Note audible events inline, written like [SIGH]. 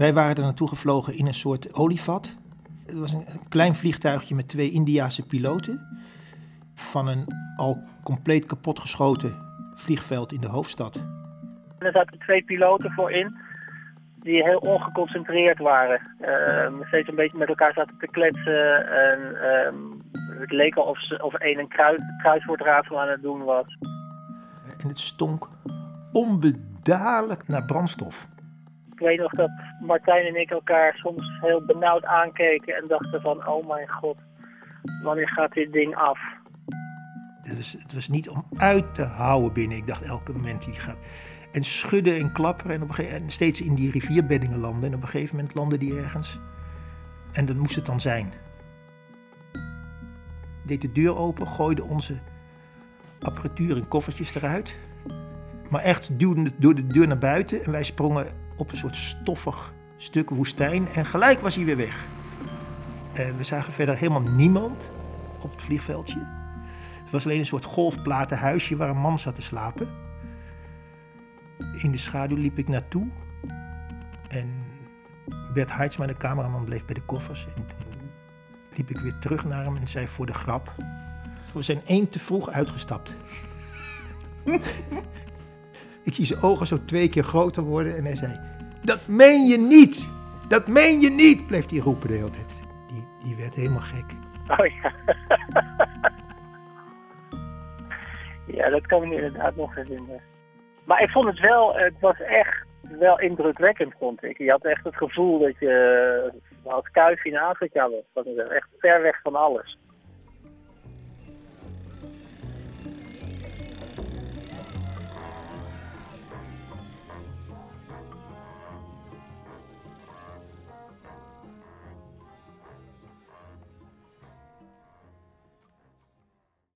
Wij waren er naartoe gevlogen in een soort olievat. Het was een klein vliegtuigje met twee Indiase piloten. Van een al compleet kapotgeschoten vliegveld in de hoofdstad. Er zaten twee piloten voor in die heel ongeconcentreerd waren. Uh, steeds een beetje met elkaar zaten te kletsen. En uh, het leek al of, ze, of een een kruiswoordraadsel aan het doen was. En het stonk onbedaarlijk naar brandstof. Ik weet nog dat Martijn en ik elkaar soms heel benauwd aankeken en dachten van, oh mijn god, wanneer gaat dit ding af? Het was, het was niet om uit te houden binnen. Ik dacht elke moment die gaat. En schudden en klapperen en, op gegeven, en steeds in die rivierbeddingen landen. En op een gegeven moment landen die ergens. En dat moest het dan zijn. Deed de deur open, gooide onze apparatuur en koffertjes eruit. Maar echt duwde het door de deur naar buiten en wij sprongen op een soort stoffig stuk woestijn. En gelijk was hij weer weg. We zagen verder helemaal niemand op het vliegveldje. Het was alleen een soort golfplaten huisje waar een man zat te slapen. In de schaduw liep ik naartoe. En Bert Heidsma, de cameraman, bleef bij de koffers. En toen liep ik weer terug naar hem en zei voor de grap... We zijn één te vroeg uitgestapt. [LAUGHS] ik zie zijn ogen zo twee keer groter worden en hij zei... Dat meen je niet! Dat meen je niet! Bleef hij roepen de hele tijd. Die, die werd helemaal gek. Oh ja. [LAUGHS] ja, dat kan ik inderdaad nog herinneren. Maar ik vond het wel, het was echt wel indrukwekkend, vond ik. Je had echt het gevoel dat je als kuifje in Afrika was. Dat is echt ver weg van alles.